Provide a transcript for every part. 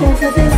Thank you.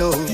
know.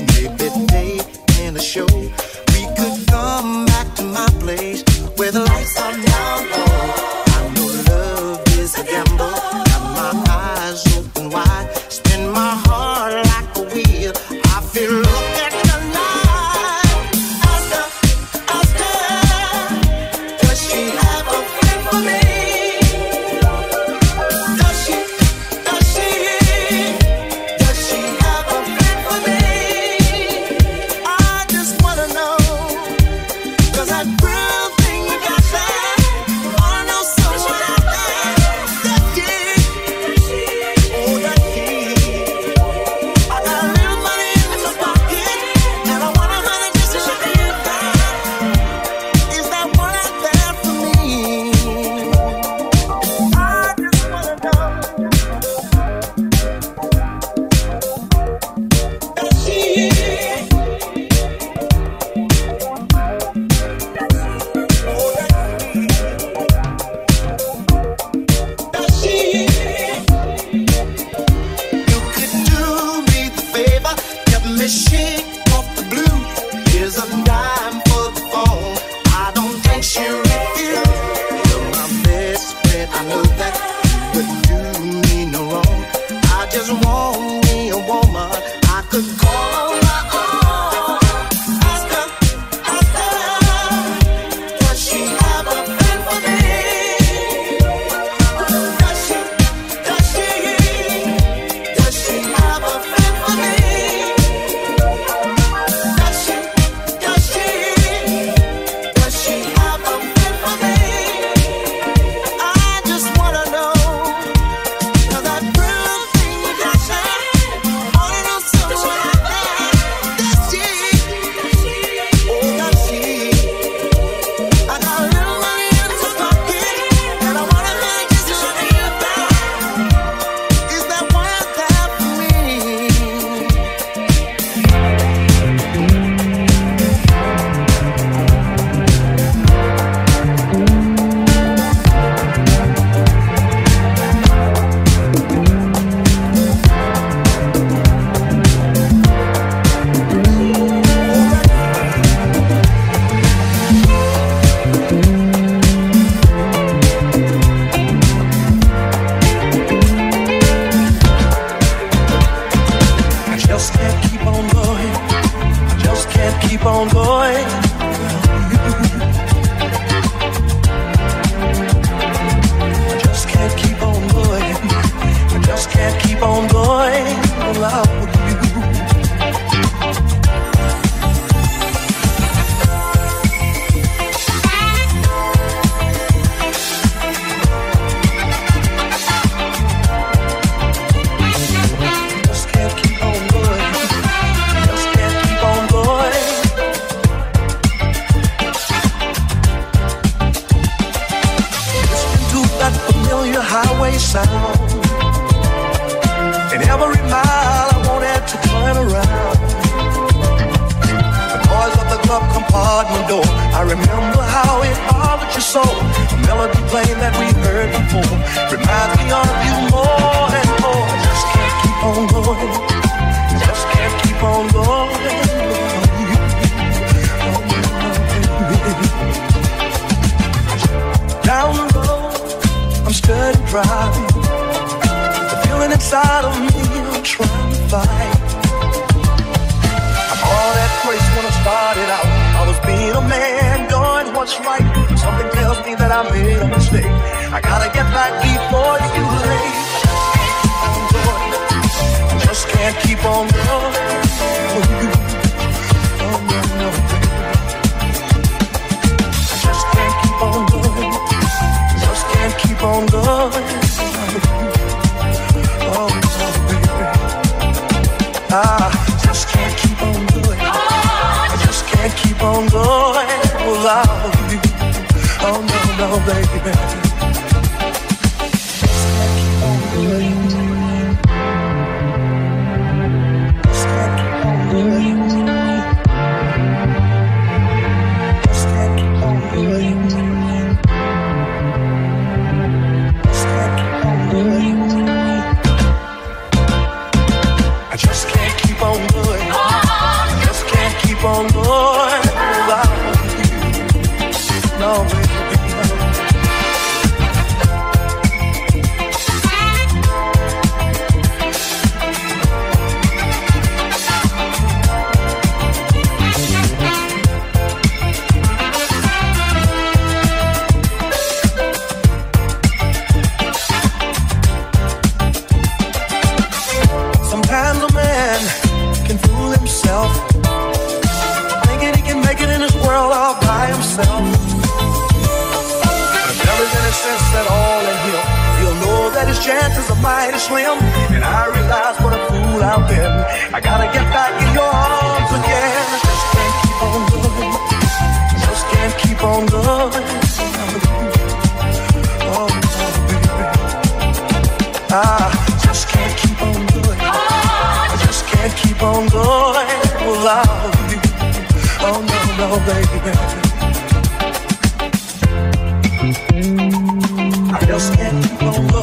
sense at all in him. He'll know that his chances are mighty slim. And I realize what a fool I've been. I gotta get back in your arms again. Just can't keep on loving. Just can't keep on loving. Oh, ah, baby. I just can't keep on going. I just can't keep on going without you. Oh no, no, baby. Just get over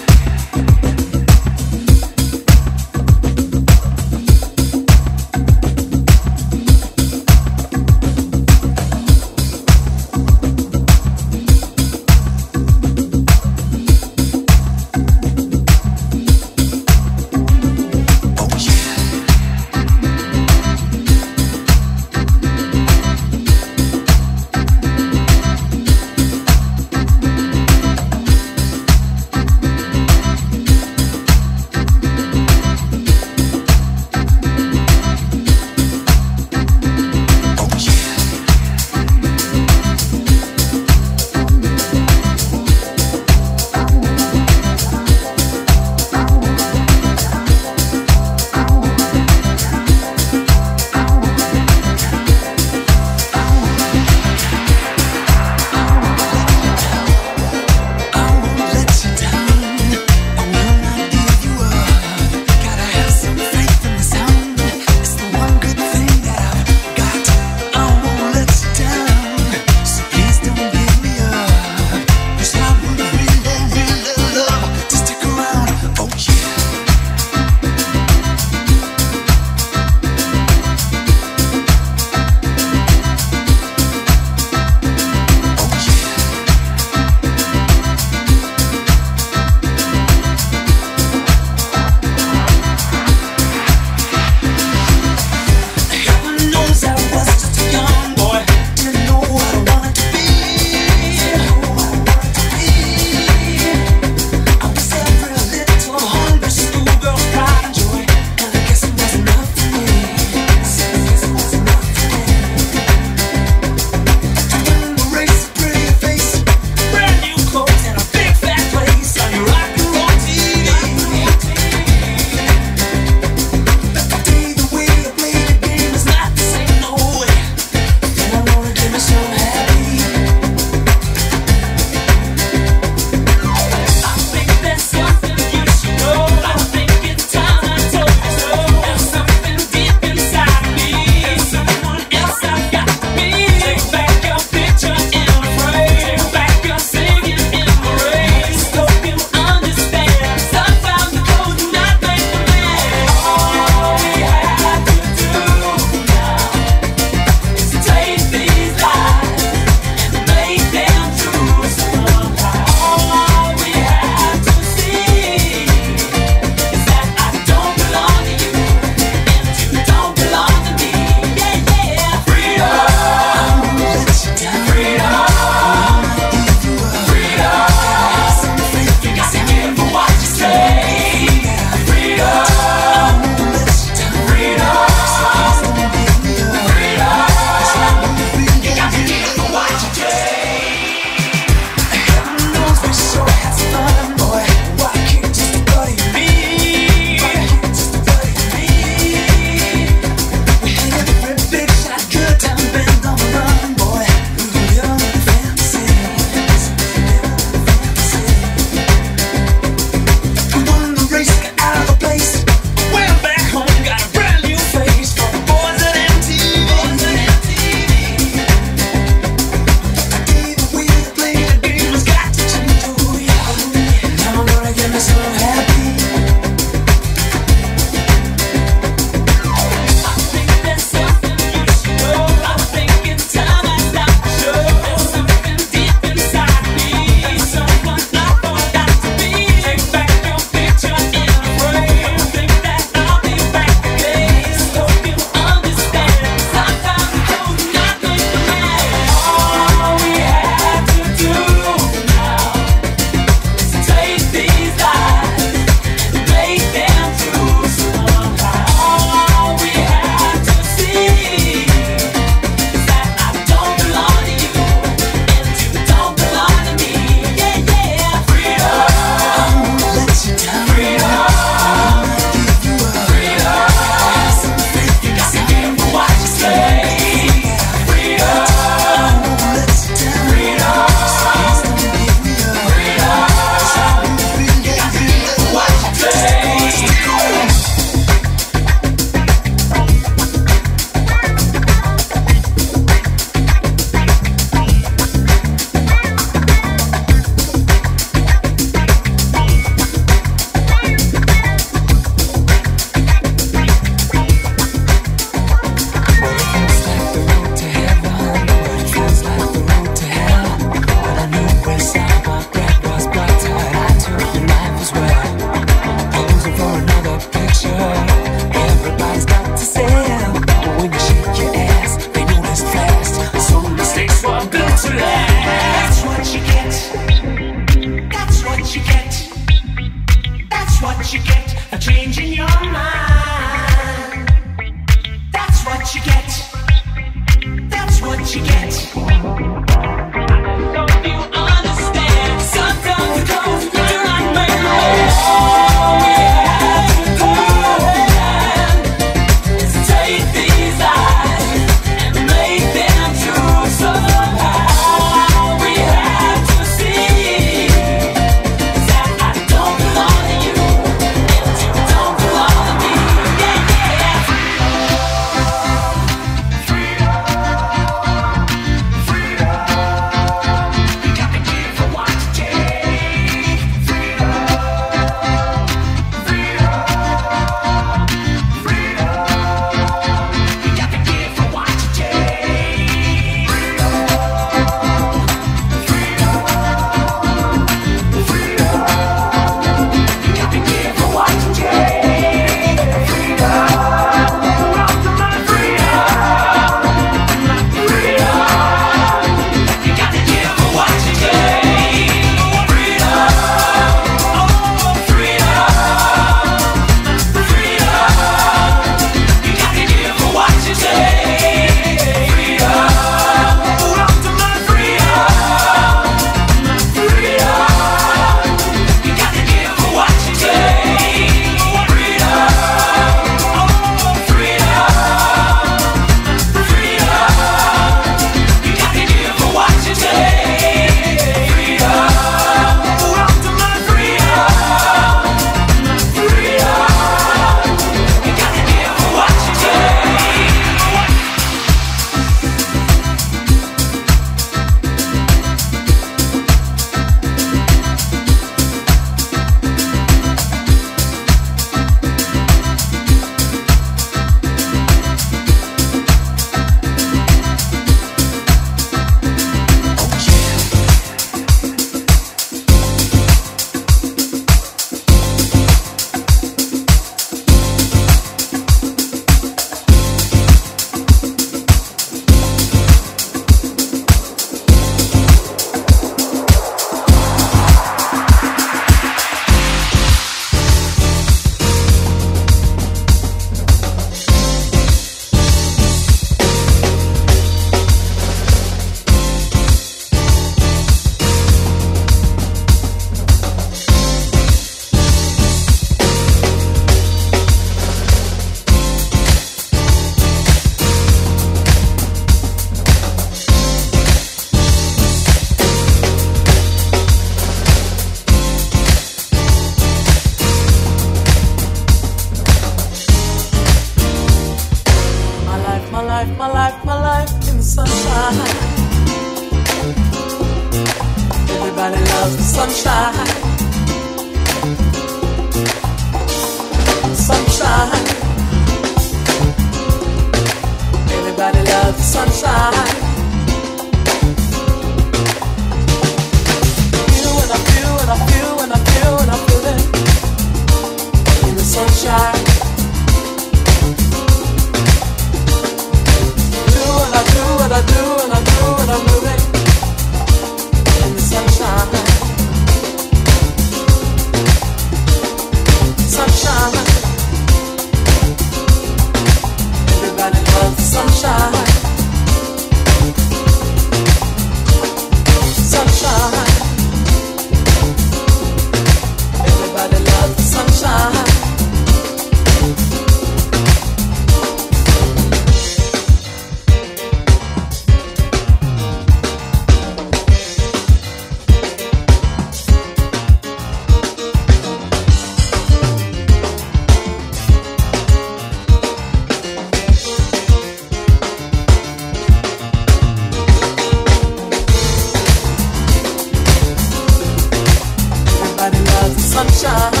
sunshine.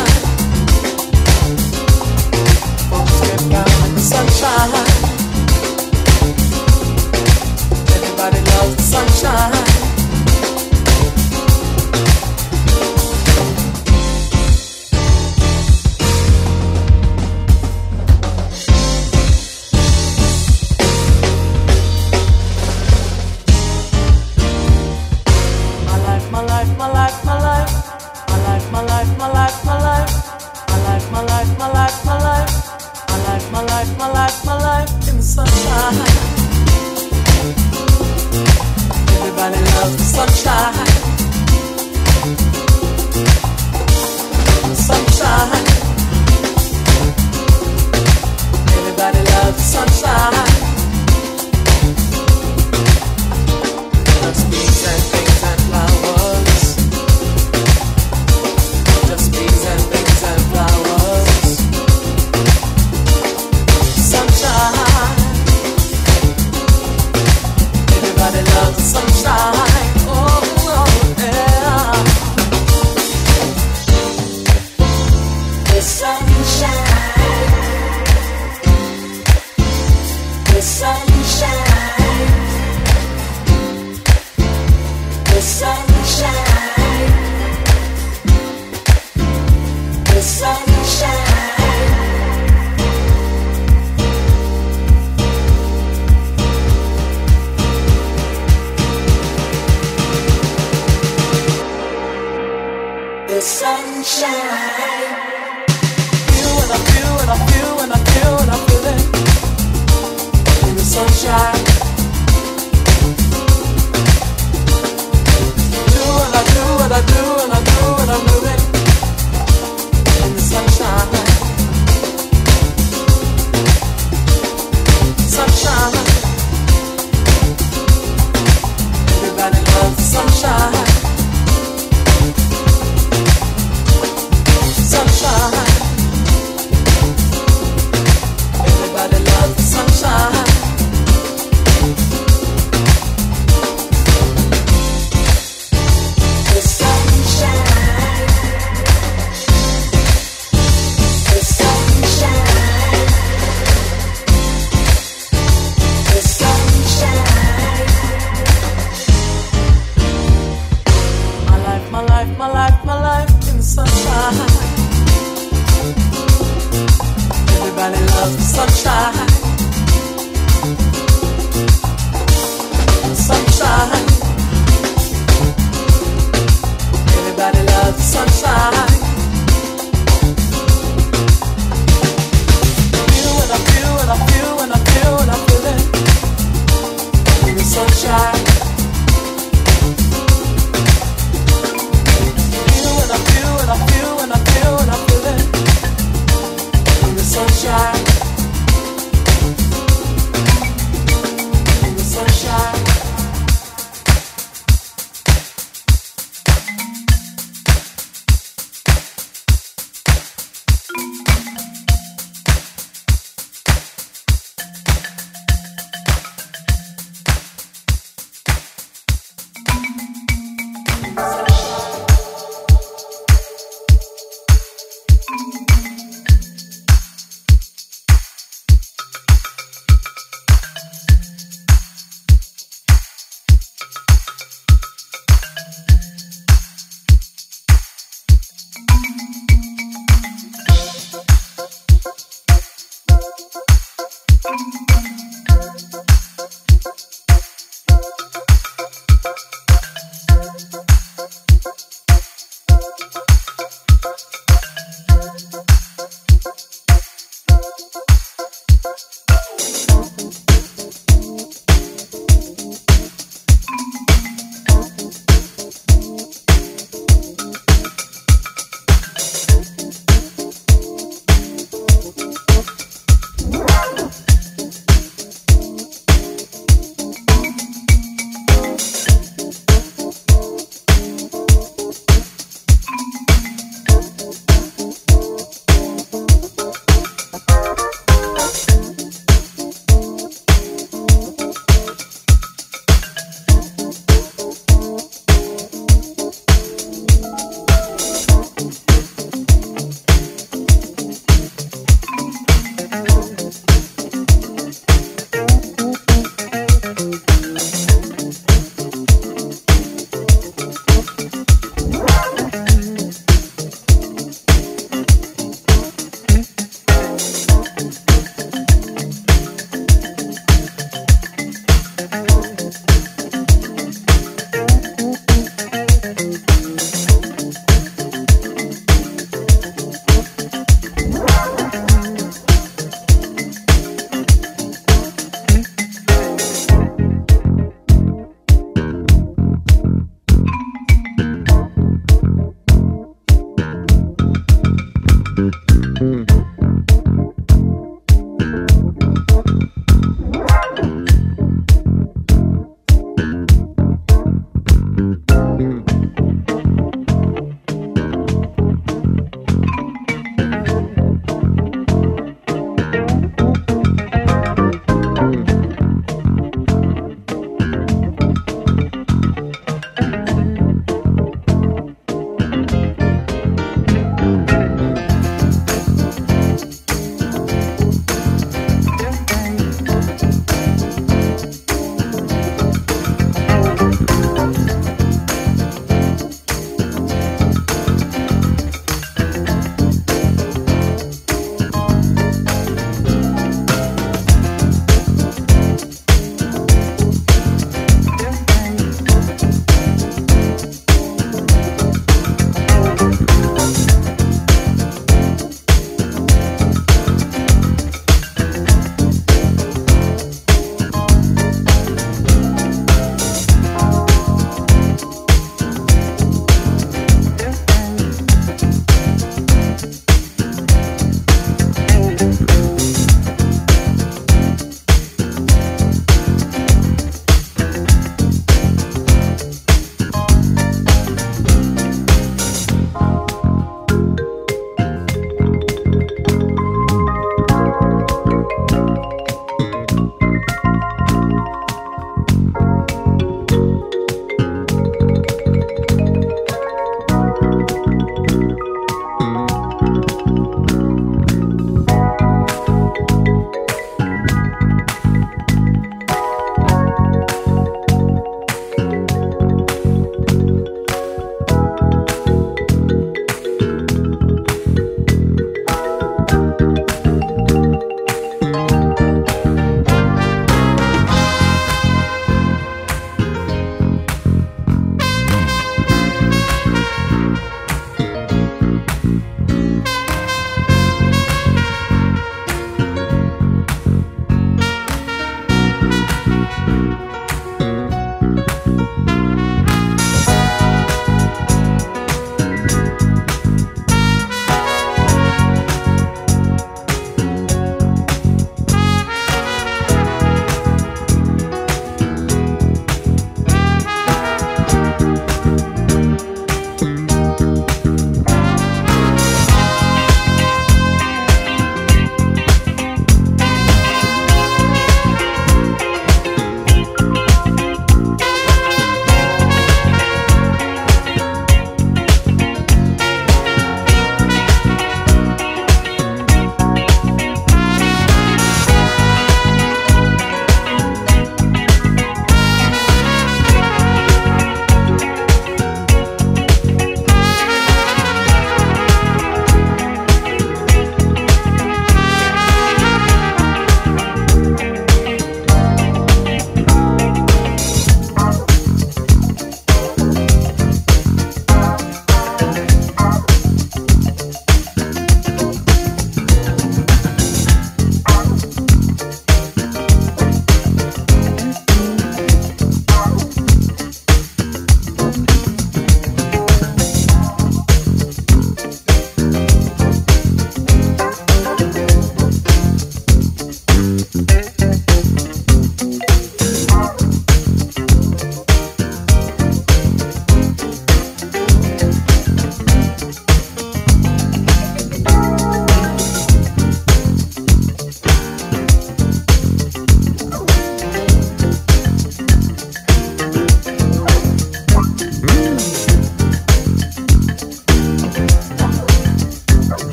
shine.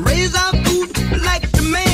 raise our food like the man.